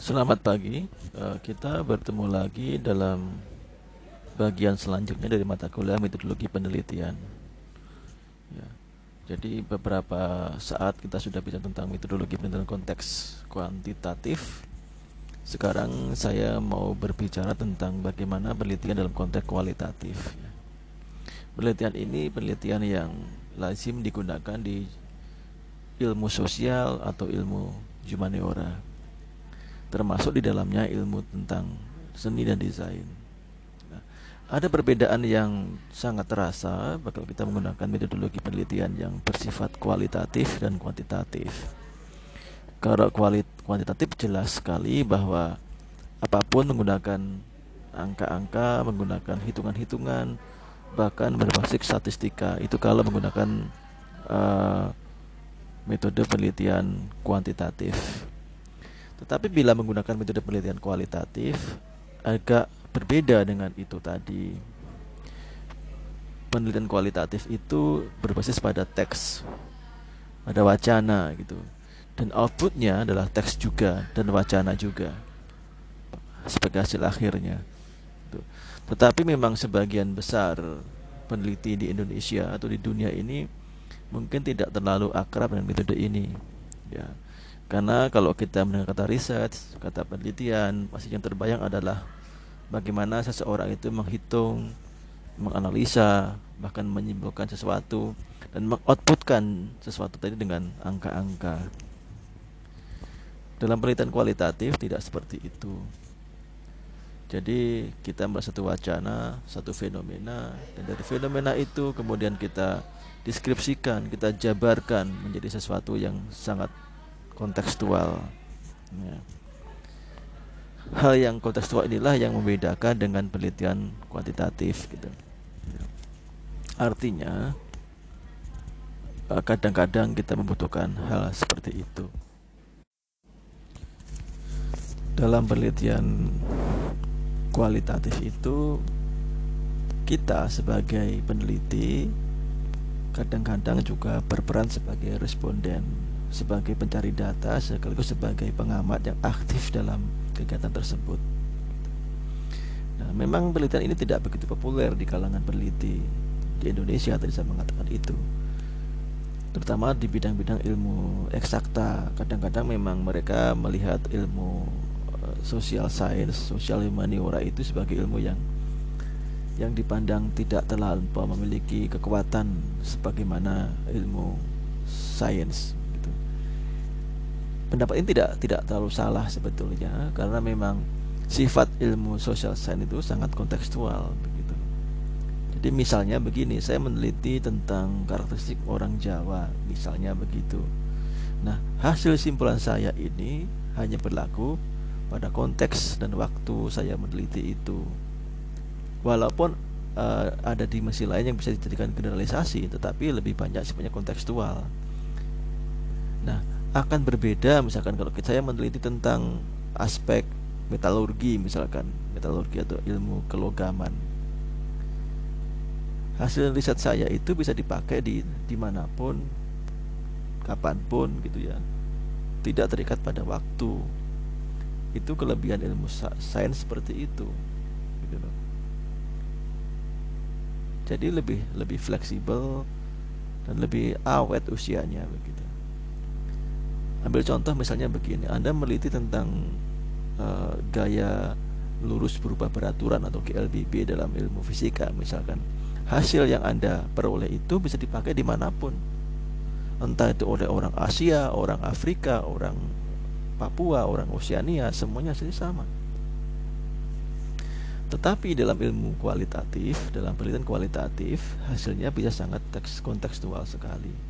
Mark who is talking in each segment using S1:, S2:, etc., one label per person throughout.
S1: Selamat pagi. Eh, kita bertemu lagi dalam bagian selanjutnya dari mata kuliah metodologi penelitian. Ya. Jadi beberapa saat kita sudah bicara tentang metodologi penelitian konteks kuantitatif. Sekarang saya mau berbicara tentang bagaimana penelitian dalam konteks kualitatif. Penelitian ini penelitian yang lazim digunakan di ilmu sosial atau ilmu humaniora termasuk di dalamnya ilmu tentang seni dan desain. Nah, ada perbedaan yang sangat terasa kalau kita menggunakan metodologi penelitian yang bersifat kualitatif dan kuantitatif. Kalau kualit kuantitatif jelas sekali bahwa apa pun menggunakan angka-angka, menggunakan hitungan-hitungan, bahkan berbasis statistika itu kalau menggunakan uh, metode penelitian kuantitatif. Tetapi bila menggunakan metode penelitian kualitatif agak berbeda dengan itu tadi. Penelitian kualitatif itu berbasis pada teks, ada wacana gitu, dan outputnya adalah teks juga dan wacana juga sebagai hasil akhirnya. Gitu. Tetapi memang sebagian besar peneliti di Indonesia atau di dunia ini mungkin tidak terlalu akrab dengan metode ini. Ya karena kalau kita mendengar kata riset, kata penelitian, pasti yang terbayang adalah bagaimana seseorang itu menghitung, menganalisa, bahkan menyimpulkan sesuatu dan mengoutputkan sesuatu tadi dengan angka-angka. Dalam penelitian kualitatif tidak seperti itu. Jadi kita membuat satu wacana, satu fenomena, dan dari fenomena itu kemudian kita deskripsikan, kita jabarkan menjadi sesuatu yang sangat kontekstual. Ya. hal yang kontekstual inilah yang membedakan dengan penelitian kuantitatif gitu. Artinya eh, kadang-kadang kita membutuhkan hal seperti itu. Dalam penelitian kualitatif itu kita sebagai peneliti kadang-kadang juga berperan sebagai responden sebagai pencari data sekaligus sebagai pengamat yang aktif dalam kegiatan tersebut. Nah, memang penelitian ini tidak begitu populer di kalangan peneliti di Indonesia tadi saya mengatakan itu. Terutama di bidang-bidang ilmu eksakta. Kadang-kadang memang mereka melihat ilmu uh, social science, social humaniora itu sebagai ilmu yang yang dipandang tidak terlalu memiliki kekuatan sebagaimana ilmu sains pendapat ini tidak tidak terlalu salah sebetulnya karena memang sifat ilmu social science itu sangat kontekstual begitu. Jadi misalnya begini, saya meneliti tentang karakteristik orang Jawa, misalnya begitu. Nah, hasil simpulan saya ini hanya berlaku pada konteks dan waktu saya meneliti itu. Walaupun uh, ada dimensi lain yang bisa dijadikan generalisasi, tetapi lebih banyak sifatnya kontekstual. Nah, akan berbeda. Misalkan kalau saya meneliti tentang aspek metalurgi misalkan metalurgi atau ilmu kelogaman. Hasil riset saya itu bisa dipakai di di mana pun kapan pun gitu ya. Tidak terikat pada waktu. Itu kelebihan ilmu sains seperti itu gitu loh. Jadi lebih lebih fleksibel dan lebih awet usianya begitu Ambil contoh misalnya begini, Anda meliti tentang uh, gaya lurus berubah peraturan atau GLBB dalam ilmu fisika misalkan. Hasil yang Anda peroleh itu bisa dipakai di mana pun. Entah itu oleh orang Asia, orang Afrika, orang Papua, orang Oceania, semuanya hasilnya sama. Tetapi dalam ilmu kualitatif, dalam penelitian kualitatif, hasilnya bisa sangat teks kontekstual sekali.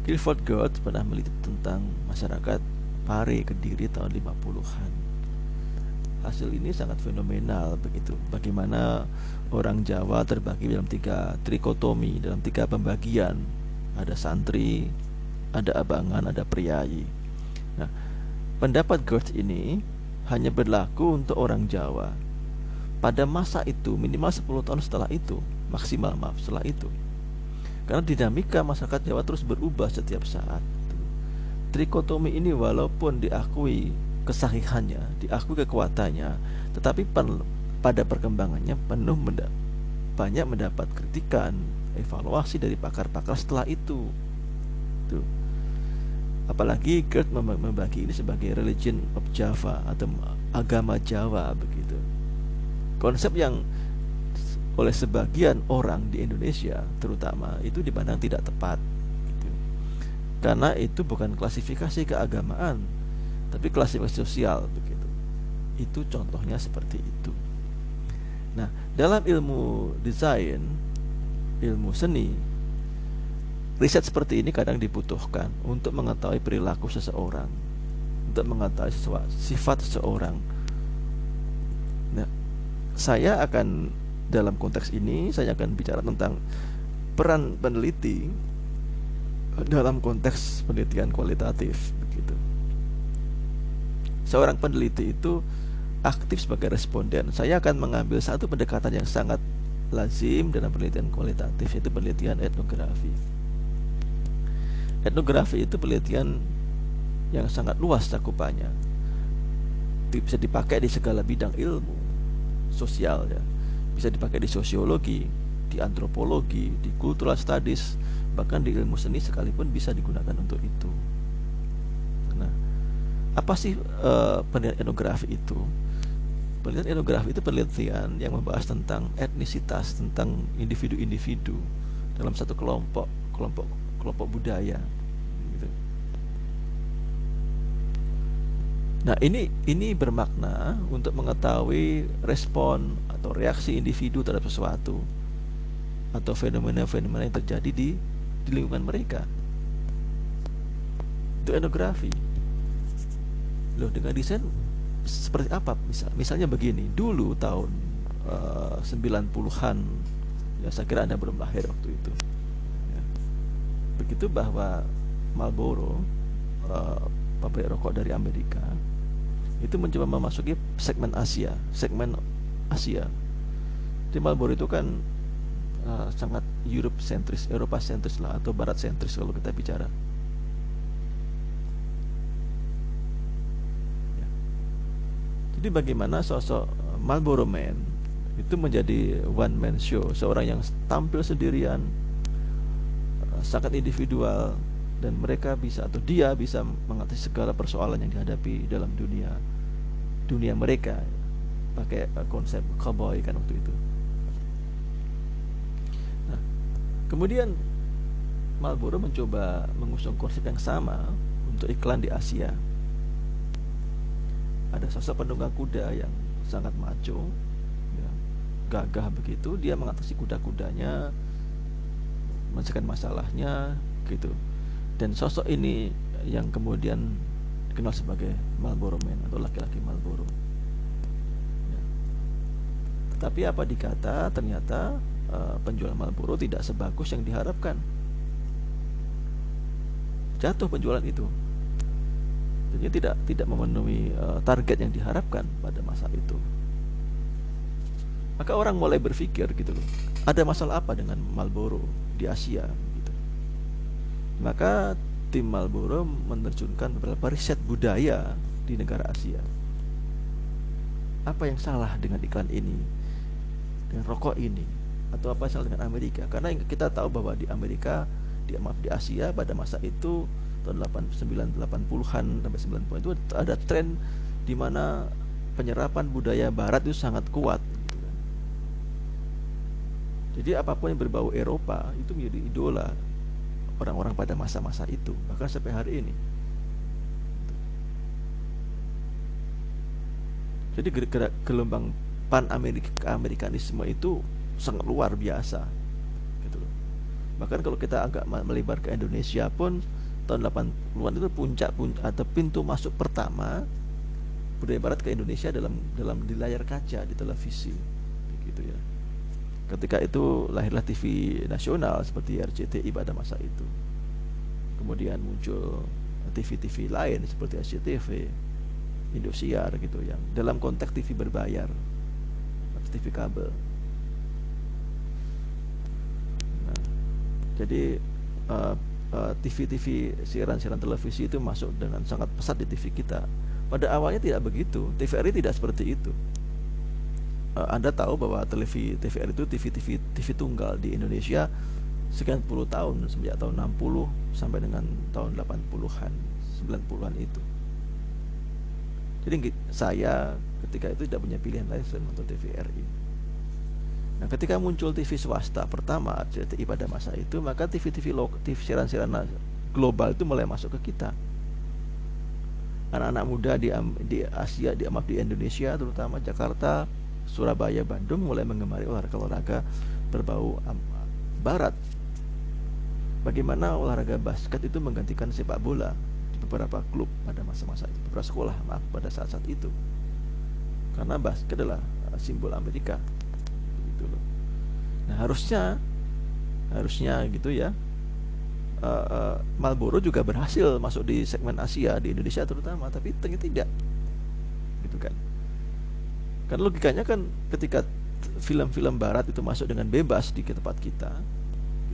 S1: Clifford Geertz pernah meliti tentang masyarakat Pare Kediri tahun 50-an. Hasil ini sangat fenomenal begitu. Bagaimana orang Jawa terbagi dalam tiga trikotomi, dalam tiga pembagian. Ada santri, ada abangan, ada priayi. Nah, pendapat Geertz ini hanya berlaku untuk orang Jawa. Pada masa itu minimal 10 tahun setelah itu, maksimal maaf setelah itu karena dinamika masyarakat Jawa terus berubah setiap saat. trikotomi ini walaupun diakui kesahihannya, diakui kekuatannya, tetapi pada perkembangannya penuh menda banyak mendapat kritikan, evaluasi dari pakar-pakar setelah itu. Tuh. Apalagi Kurt membagi ini sebagai religion of Java atau agama Jawa begitu. Konsep yang oleh sebagian orang di Indonesia terutama itu dipandang tidak tepat gitu. karena itu bukan klasifikasi keagamaan tapi klasifikasi sosial begitu. Itu contohnya seperti itu. Nah dalam ilmu desain ilmu seni riset seperti ini kadang dibutuhkan untuk mengetahui perilaku seseorang untuk mengetahui sifat seseorang. Nah saya akan dalam konteks ini saya akan bicara tentang peran peneliti dalam konteks penelitian kualitatif begitu. Seorang peneliti itu aktif sebagai responden. Saya akan mengambil satu pendekatan yang sangat lazim dalam penelitian kualitatif yaitu penelitian etnografi. Etnografi itu penelitian yang sangat luas cakupannya. Bisa dipakai di segala bidang ilmu sosial ya bisa dipakai di sosiologi, di antropologi, di cultural studies, bahkan di ilmu seni sekalipun bisa digunakan untuk itu. Nah, apa sih uh, penelitian etnografi itu? Penelitian etnografi itu penelitian yang membahas tentang etnisitas, tentang individu-individu dalam satu kelompok, kelompok kelompok budaya. Gitu. Nah ini ini bermakna untuk mengetahui respon atau reaksi individu terhadap sesuatu atau fenomena-fenomena yang terjadi di di lingkungan mereka. Itu etnografi. Loh dengan desain seperti apa? Misal, misalnya begini, dulu tahun uh, 90-an ya saya kira Anda belum lahir waktu itu. Ya. Begitu bahwa Marlboro uh, pabrik rokok dari Amerika itu mencoba memasuki segmen Asia, segmen Asia. Di Marlboro itu kan uh, sangat Europe sentris, Eropa sentris lah atau Barat sentris kalau kita bicara. Ya. Jadi bagaimana sosok Marlboro Man itu menjadi one man show, seorang yang tampil sendirian, uh, sangat individual dan mereka bisa atau dia bisa mengatasi segala persoalan yang dihadapi dalam dunia dunia mereka pakai uh, konsep cowboy kan waktu itu. Nah, kemudian Marlboro mencoba mengusung konsep yang sama untuk iklan di Asia. Ada sosok penunggang kuda yang sangat maco, ya, gagah begitu. Dia mengatasi kuda-kudanya, menyelesaikan masalahnya, gitu. Dan sosok ini yang kemudian dikenal sebagai Marlboro Man atau laki-laki Marlboro. Tapi apa dikata ternyata uh, penjualan Marlboro tidak sebagus yang diharapkan. Jatuh penjualan itu. Jadi tidak tidak memenuhi uh, target yang diharapkan pada masa itu. Maka orang mulai berpikir gitu loh, ada masalah apa dengan Marlboro di Asia gitu. Maka tim Marlboro menerjunkan beberapa riset budaya di negara Asia. Apa yang salah dengan iklan ini? Dengan rokok ini atau apa salah dengan Amerika karena kita tahu bahwa di Amerika di maaf di Asia pada masa itu tahun 89 80-an sampai 90 itu ada tren di mana penyerapan budaya barat itu sangat kuat gitu kan. jadi apa pun yang berbau Eropa itu menjadi idola orang-orang pada masa-masa itu bahkan sampai hari ini jadi gelombang pan Amerikanisme itu sangat luar biasa gitu Bahkan kalau kita agak melebar ke Indonesia pun tahun 80-an itu puncak, puncak atau pintu masuk pertama budaya barat ke Indonesia dalam dalam di layar kaca di televisi gitu ya. Ketika itu lahirlah TV nasional seperti RCTI pada masa itu. Kemudian muncul TV-TV lain seperti SCTV, Indosiar gitu yang dalam konteks TV berbayar TV kabel. Nah, jadi uh, uh, TV-TV siaran-siaran televisi itu masuk dengan sangat pesat di TV kita. Pada awalnya tidak begitu. TVRI tidak seperti itu. Uh, anda tahu bahwa TV TVRI itu TV-TV TV tunggal di Indonesia sekian puluh tahun sejak tahun 60 sampai dengan tahun 80-an, 90-an itu. Jadi saya ketika itu tidak punya pilihan lain selain nonton TVRI. Nah, ketika muncul TV swasta pertama RCTI pada masa itu, maka TV-TV TV siaran-siaran global itu mulai masuk ke kita. Anak-anak muda di di Asia, di di Indonesia, terutama Jakarta, Surabaya, Bandung mulai mengemari olahraga-olahraga berbau barat. Bagaimana olahraga basket itu menggantikan sepak bola beberapa klub pada masa-masa itu, beberapa sekolah maaf pada saat-saat itu. Karena basket adalah uh, simbol Amerika gitu loh. Nah harusnya harusnya gitu ya uh, uh, Marlboro juga berhasil masuk di segmen Asia di Indonesia terutama tapi ternyata tidak gitu kan. Kan logikanya kan ketika film-film Barat itu masuk dengan bebas di tempat kita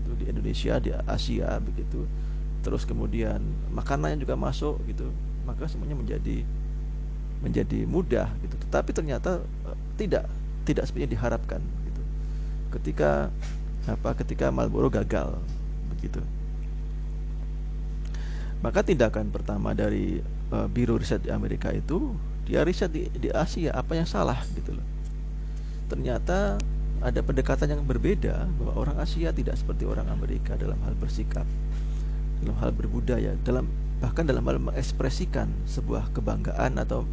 S1: gitu di Indonesia di Asia begitu terus kemudian makanannya juga masuk gitu maka semuanya menjadi menjadi mudah gitu. Tetapi ternyata uh, tidak tidak seperti diharapkan gitu. Ketika apa ketika Marlboro gagal begitu. Maka tindakan pertama dari uh, biro riset di Amerika itu dia riset di, di Asia apa yang salah gitu loh. Ternyata ada pendekatan yang berbeda bahwa orang Asia tidak seperti orang Amerika dalam hal bersikap dalam hal berbudaya dalam bahkan dalam hal mengekspresikan sebuah kebanggaan atau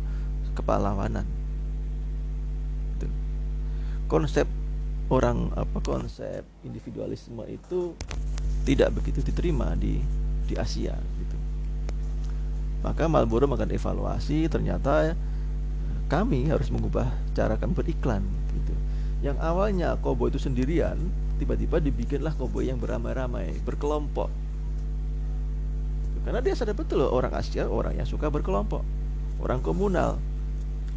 S1: kepahlawanan. Gitu. konsep orang apa konsep individualisme itu tidak begitu diterima di di Asia gitu. Maka Marlboro makan evaluasi ternyata kami harus mengubah cara kami beriklan gitu. Yang awalnya koboi itu sendirian tiba-tiba dibikinlah koboi yang beramai-ramai berkelompok karena dia sadar betul loh orang Asia orang yang suka berkelompok orang komunal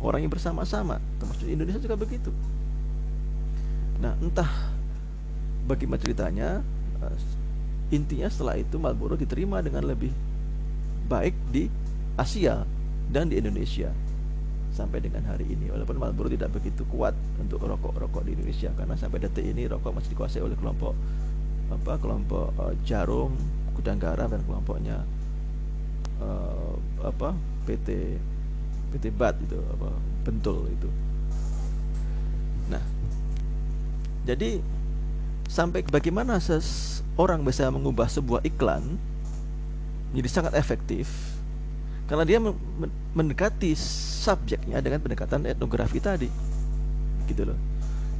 S1: orang yang bersama-sama termasuk Indonesia juga begitu. Nah entah bagaimana ceritanya uh, intinya setelah itu Marlboro diterima dengan lebih baik di Asia dan di Indonesia sampai dengan hari ini. Walaupun Marlboro tidak begitu kuat untuk rokok-rokok di Indonesia karena sampai detik ini rokok masih dikuasai oleh kelompok apa kelompok uh, Jarum Gudang Garam dan kelompoknya uh, apa PT PT Bat itu apa bentul itu. Nah, jadi sampai bagaimana seseorang bisa mengubah sebuah iklan menjadi sangat efektif karena dia mendekati subjeknya dengan pendekatan etnografi tadi gitu loh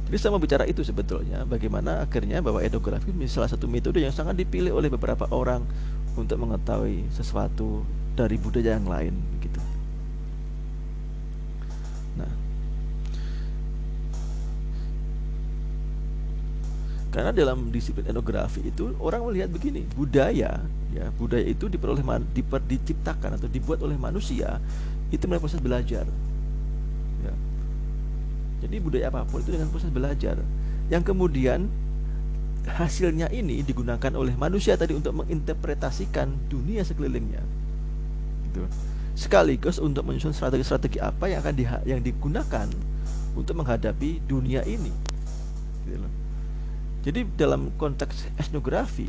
S1: jadi saya mau bicara itu sebetulnya bagaimana akhirnya bahwa etnografi salah satu metode yang sangat dipilih oleh beberapa orang untuk mengetahui sesuatu dari budaya yang lain gitu Karena dalam disiplin etnografi itu orang melihat begini, budaya ya, budaya itu diperoleh diper, diciptakan atau dibuat oleh manusia itu melalui proses belajar. Ya. Jadi budaya apa pun itu dengan proses belajar yang kemudian hasilnya ini digunakan oleh manusia tadi untuk menginterpretasikan dunia sekelilingnya. Gitu. Sekaligus untuk menyusun strategi-strategi apa yang akan di, yang digunakan untuk menghadapi dunia ini. Gitu. Jadi dalam konteks etnografi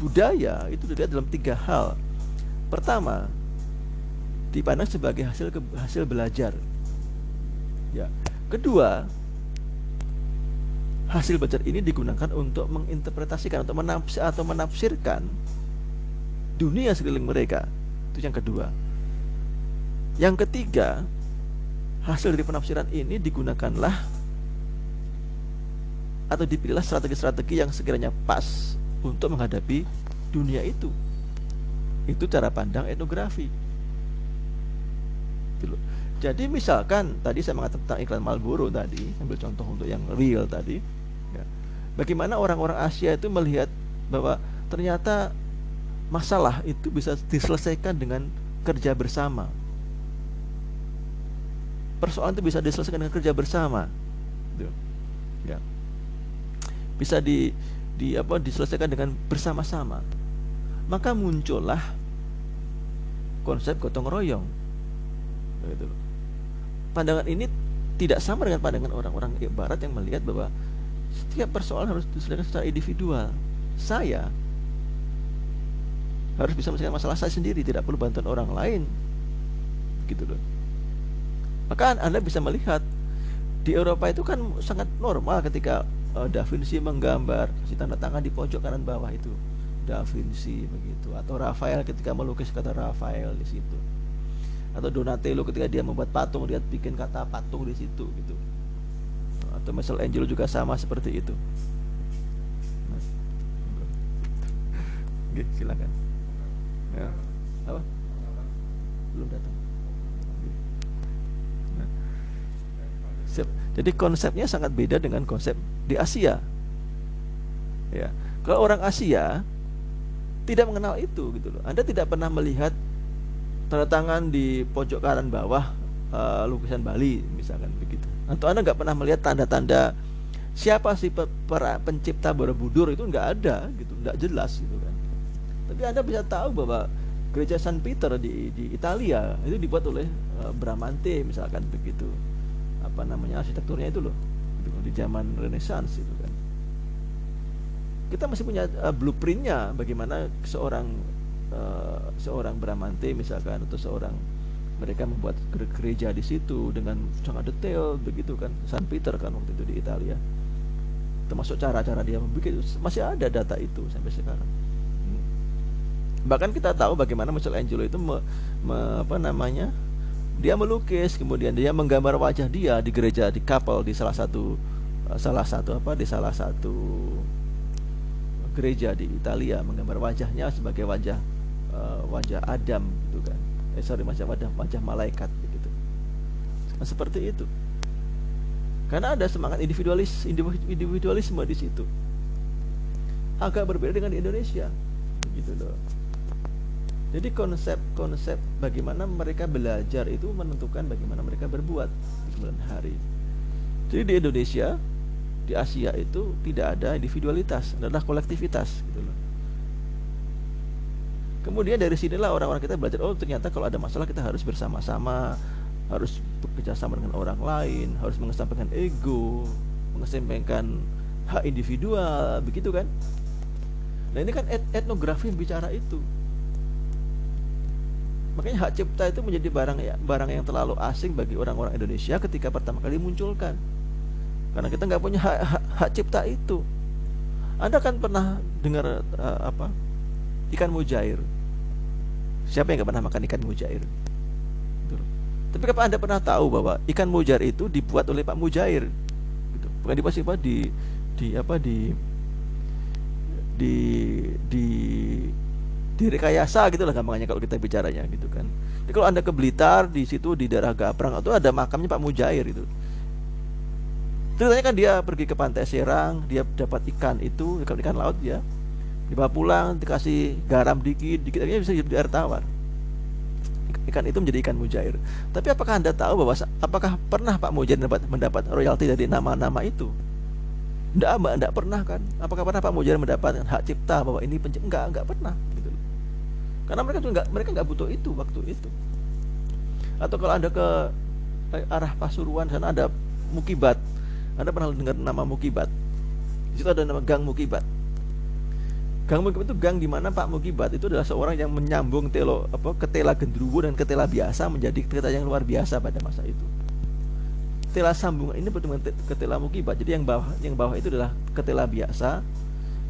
S1: budaya itu dilihat dalam tiga hal. Pertama, dipandang sebagai hasil ke, hasil belajar. Ya. Kedua, hasil belajar ini digunakan untuk menginterpretasikan atau menafsir atau menafsirkan dunia sekeliling mereka. Itu yang kedua. Yang ketiga, hasil dari penafsiran ini digunakanlah atau dipilihlah strategi-strategi yang sekiranya pas untuk menghadapi dunia itu. Itu cara pandang etnografi. Gitu Jadi misalkan tadi saya mengatakan tentang iklan Marlboro tadi, ambil contoh untuk yang real tadi. Ya. Bagaimana orang-orang Asia itu melihat bahwa ternyata masalah itu bisa diselesaikan dengan kerja bersama. Persoalan itu bisa diselesaikan dengan kerja bersama. Gitu. Ya bisa di di apa diselesaikan dengan bersama-sama. maka muncullah konsep gotong royong. Gitu. Pandangan ini tidak sama dengan pandangan orang-orang barat yang melihat bahwa setiap persoalan harus diselesaikan secara individual. Saya harus bisa menyelesaikan masalah saya sendiri, tidak perlu bantuan orang lain. Gitu loh. Maka Anda bisa melihat di Eropa itu kan sangat normal ketika uh, Da Vinci menggambar si tanda tangan di pojok kanan bawah itu Da Vinci begitu atau Rafael ketika melukis kata Rafael di situ atau Donatello ketika dia membuat patung dia bikin kata patung di situ gitu. Atau Michelangelo juga sama seperti itu. Nah. silakan. Ya. apa? Belum datang. Nah. jadi konsepnya sangat beda dengan konsep di Asia. Ya. Kalau orang Asia tidak mengenal itu gitu loh. Anda tidak pernah melihat tanda tangan di pojok kanan bawah uh, lukisan Bali misalkan begitu. Atau Anda nggak pernah melihat tanda-tanda siapa sih para pencipta Borobudur? Itu nggak ada gitu. Nggak jelas gitu kan. Tapi anda bisa tahu bahwa gereja San Peter di di Italia itu dibuat oleh uh, Bramante misalkan begitu. Apa namanya arsitekturnya itu loh gitu, di zaman Renaissance itu kan. Kita masih punya uh, blueprintnya bagaimana seorang uh, seorang Bramante misalkan atau seorang mereka membuat gereja di situ dengan sangat detail begitu kan San Peter kan waktu itu di Italia termasuk cara-cara dia membuat masih ada data itu sampai sekarang hmm. bahkan kita tahu bagaimana Michelangelo itu me, me, apa namanya dia melukis kemudian dia menggambar wajah dia di gereja di kapel di salah satu eh, salah satu apa di salah satu gereja di Italia menggambar wajahnya sebagai wajah uh, wajah Adam gitu kan eh sorry wajah wajah wajah malaikat begitu nah, seperti itu karena ada semangat individualis individualisme di situ. Agak berbeda dengan di Indonesia. Gitu loh. Jadi konsep-konsep bagaimana mereka belajar itu menentukan bagaimana mereka berbuat di kemudian hari. Jadi di Indonesia, di Asia itu tidak ada individualitas, adalah kolektivitas gitu loh. Kemudian dari sinilah orang-orang kita belajar oh ternyata kalau ada masalah kita harus bersama-sama, harus bekerja sama dengan orang lain, harus mengesampingkan ego, mengesampingkan hak individual, begitu kan? Nah ini kan et etnografi bicara itu. Makanya hak cipta itu menjadi barang ya, barang yang terlalu asing bagi orang-orang Indonesia ketika pertama kali munculkan. Karena kita nggak punya hak, hak, hak cipta itu. Anda kan pernah dengar uh, apa? Ikan mujair. Siapa yang nggak pernah makan ikan mujair? Tapi apa Anda pernah tahu bahwa ikan mujair itu dibuat oleh Pak Mujair? Gitu. Bukan dibuat apa di di apa di di di di rekayasa gitu lah gampangnya kalau kita bicaranya gitu kan. Jadi kalau Anda ke Blitar di situ di daerah Gaprang itu ada makamnya Pak Mujair itu. Ceritanya kan dia pergi ke pantai Serang, dia dapat ikan itu, ikan ikan laut ya. Dibawa pulang, dikasih garam dikit, dikit akhirnya bisa jadi air tawar ikan itu menjadi ikan mujair. Tapi apakah Anda tahu bahwa apakah pernah Pak Mujair mendapat, mendapat royalti dari nama-nama itu? Tidak, Mbak, tidak pernah kan? Apakah pernah Pak Mujair mendapatkan hak cipta bahwa ini pencipta? Enggak, enggak pernah gitu. Karena mereka tuh enggak mereka enggak butuh itu waktu itu. Atau kalau Anda ke arah Pasuruan sana ada Mukibat. Anda pernah dengar nama Mukibat? Di ada nama Gang Mukibat Gang Mukibat itu gang di mana Pak Mukibat itu adalah seorang yang menyambung telo apa ketela gendruwo dan ketela biasa menjadi ketela yang luar biasa pada masa itu. Ketela sambungan ini bertemu ketela Mukibat. Jadi yang bawah yang bawah itu adalah ketela biasa,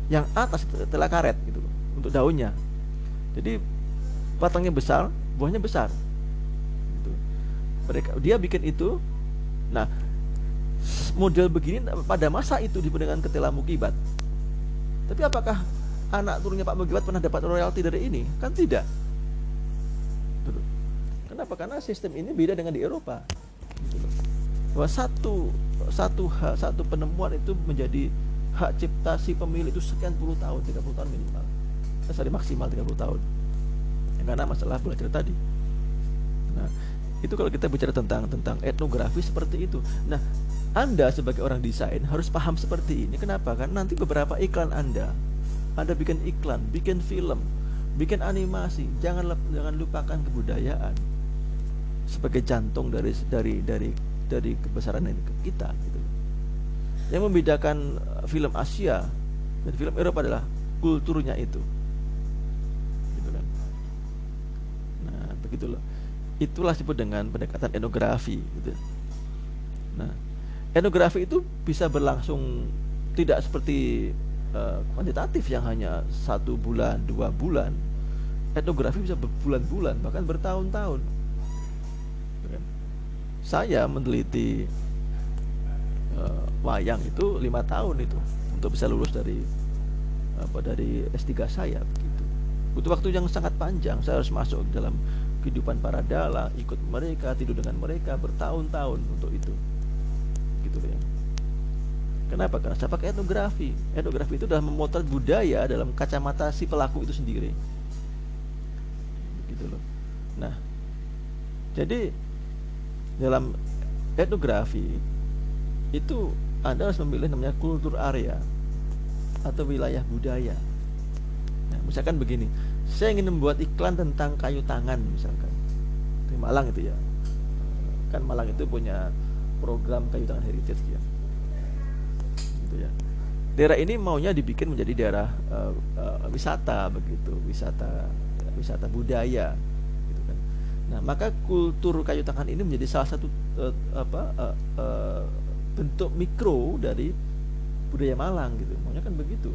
S1: yang atas ketela karet gitu untuk daunnya. Jadi batangnya besar, buahnya besar. Gitu. Mereka dia bikin itu. Nah, model begini pada masa itu digunakan ketela Mukibat. Tapi apakah anak turunnya Pak Mugiwat pernah dapat royalti dari ini? Kan tidak. Kenapa? Karena sistem ini beda dengan di Eropa. Bahwa satu satu hak, satu penemuan itu menjadi hak cipta si pemilik itu sekian puluh tahun, 30 tahun minimal. Sorry, maksimal 30 tahun. Yang karena masalah belajar tadi. Nah, itu kalau kita bicara tentang tentang etnografi seperti itu. Nah, Anda sebagai orang desain harus paham seperti ini. Kenapa? Karena nanti beberapa iklan Anda anda bikin iklan, bikin film, bikin animasi jangan jangan lupakan kebudayaan. Sebagai jantung dari dari dari dari kebesaran kita gitu. Yang membedakan uh, film Asia dan film Eropa adalah kulturnya itu. Gitu kan. Nah begitulah. Itulah disebut dengan pendekatan etnografi gitu. Nah etnografi itu bisa berlangsung tidak seperti uh, kuantitatif yang hanya satu bulan dua bulan etnografi bisa berbulan-bulan bahkan bertahun-tahun. Saya meneliti uh, wayang itu lima tahun itu untuk bisa lulus dari apa dari S3 saya begitu. Butuh waktu yang sangat panjang. Saya harus masuk dalam kehidupan para dalang ikut mereka tidur dengan mereka bertahun-tahun untuk itu. ya kenapa? Karena saya pakai etnografi. Etnografi itu adalah memotret budaya dalam kacamata si pelaku itu sendiri. Gitu loh. Nah jadi dalam etnografi itu Anda harus memilih namanya kultur area atau wilayah budaya. Nah, misalkan begini, saya ingin membuat iklan tentang kayu tangan misalkan. Di Malang itu ya, kan Malang itu punya program kayu tangan heritage ya, gitu ya. Daerah ini maunya dibikin menjadi daerah uh, uh, wisata begitu, wisata wisata budaya Nah, maka kultur kayu tangan ini menjadi salah satu uh, apa uh, uh, bentuk mikro dari budaya Malang gitu. Maunya kan begitu.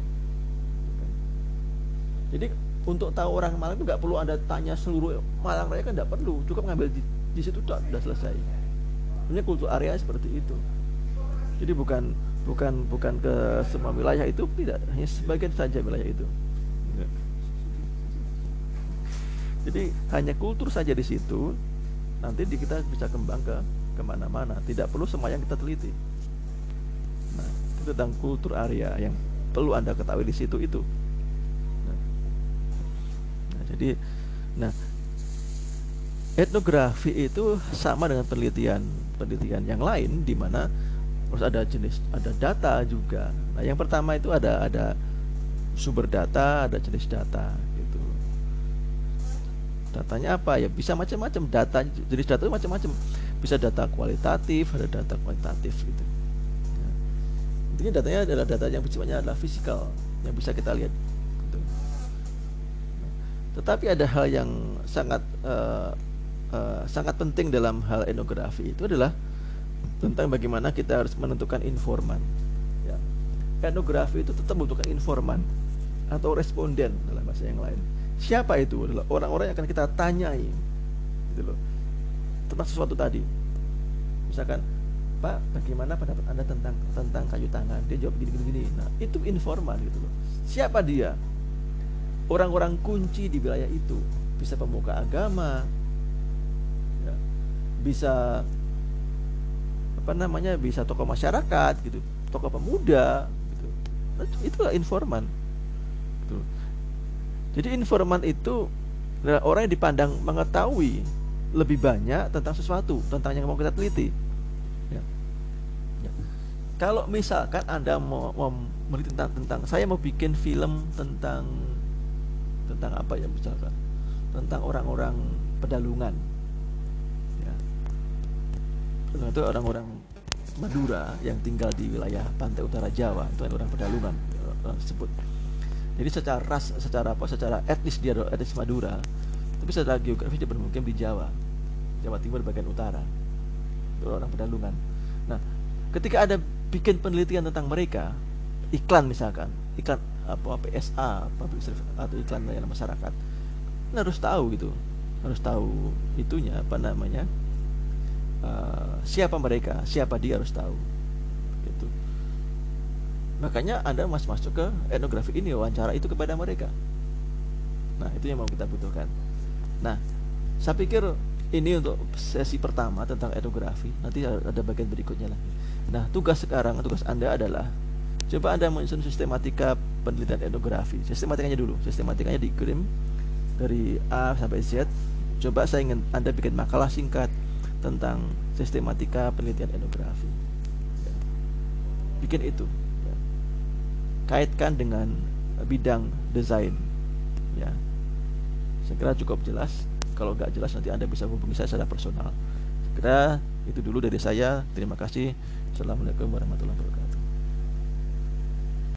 S1: Jadi untuk tahu orang Malang itu nggak perlu ada tanya seluruh Malang Raya kan nggak perlu, cukup ngambil di, di situ sudah selesai. Sebenarnya kultur area seperti itu. Jadi bukan bukan bukan ke semua wilayah itu tidak hanya sebagian saja wilayah itu. Jadi hanya kultur saja di situ, nanti kita bisa kembang ke ke mana-mana. Tidak perlu semua yang kita teliti. Nah, itu tentang kultur area yang perlu anda ketahui di situ itu. Nah, nah jadi, nah etnografi itu sama dengan penelitian penelitian yang lain di mana harus ada jenis ada data juga. Nah, yang pertama itu ada ada sumber data, ada jenis data. Datanya apa ya? Bisa macam-macam. Data jenis data itu macam-macam. Bisa data kualitatif, ada data kuantitatif gitu. Ya. Intinya datanya adalah data yang sifatnya adalah fisikal yang bisa kita lihat. Gitu. Nah, tetapi ada hal yang sangat uh, uh, sangat penting dalam hal etnografi itu adalah tentang bagaimana kita harus menentukan informan. Ya. Etnografi itu tetap membutuhkan informan atau responden dalam bahasa yang lain Siapa itu? Adalah orang-orang yang akan kita tanyai. Gitu loh. Tentang sesuatu tadi. Misalkan, Pak, bagaimana pendapat Anda tentang tentang kayu tangan? Dia jawab gini-gini. Nah, itu informan gitu loh. Siapa dia? Orang-orang kunci di wilayah itu. Bisa pemuka agama, ya. bisa apa namanya bisa tokoh masyarakat gitu tokoh pemuda gitu itulah informan gitu jadi informan itu adalah orang yang dipandang mengetahui lebih banyak tentang sesuatu, tentang yang mau kita teliti. Ya. Ya. Kalau misalkan Anda mau, mau meneliti tentang, tentang saya mau bikin film tentang tentang apa ya misalkan tentang orang-orang pedalungan. Ya. Itu orang-orang Madura yang tinggal di wilayah pantai utara Jawa. Itu orang pedalungan orang tersebut. Jadi secara ras secara apa secara etnis dia adalah etnis Madura tapi secara geografis dia bermukim di Jawa. Jawa Timur bagian utara. Itu orang pedalungan nah ketika ada bikin penelitian tentang mereka iklan misalkan iklan apa PSA public service atau iklan layanan masyarakat harus tahu gitu. Harus tahu itunya apa namanya uh, siapa mereka siapa dia harus tahu Makanya Anda masih masuk ke etnografi ini wawancara itu kepada mereka. Nah, itu yang mau kita butuhkan. Nah, saya pikir ini untuk sesi pertama tentang etnografi. Nanti ada bagian berikutnya lagi. Nah, tugas sekarang, tugas Anda adalah coba Anda menyusun sistematika penelitian etnografi. Sistematikanya dulu. Sistematikanya dikirim dari A sampai Z. Coba saya ingin Anda bikin makalah singkat tentang sistematika penelitian etnografi. Ya. Bikin itu kaitkan dengan bidang desain ya. Saya kira cukup jelas. Kalau nggak jelas nanti anda bisa hubungi saya secara personal. Saya kira itu dulu dari saya. Terima kasih. Assalamualaikum warahmatullahi wabarakatuh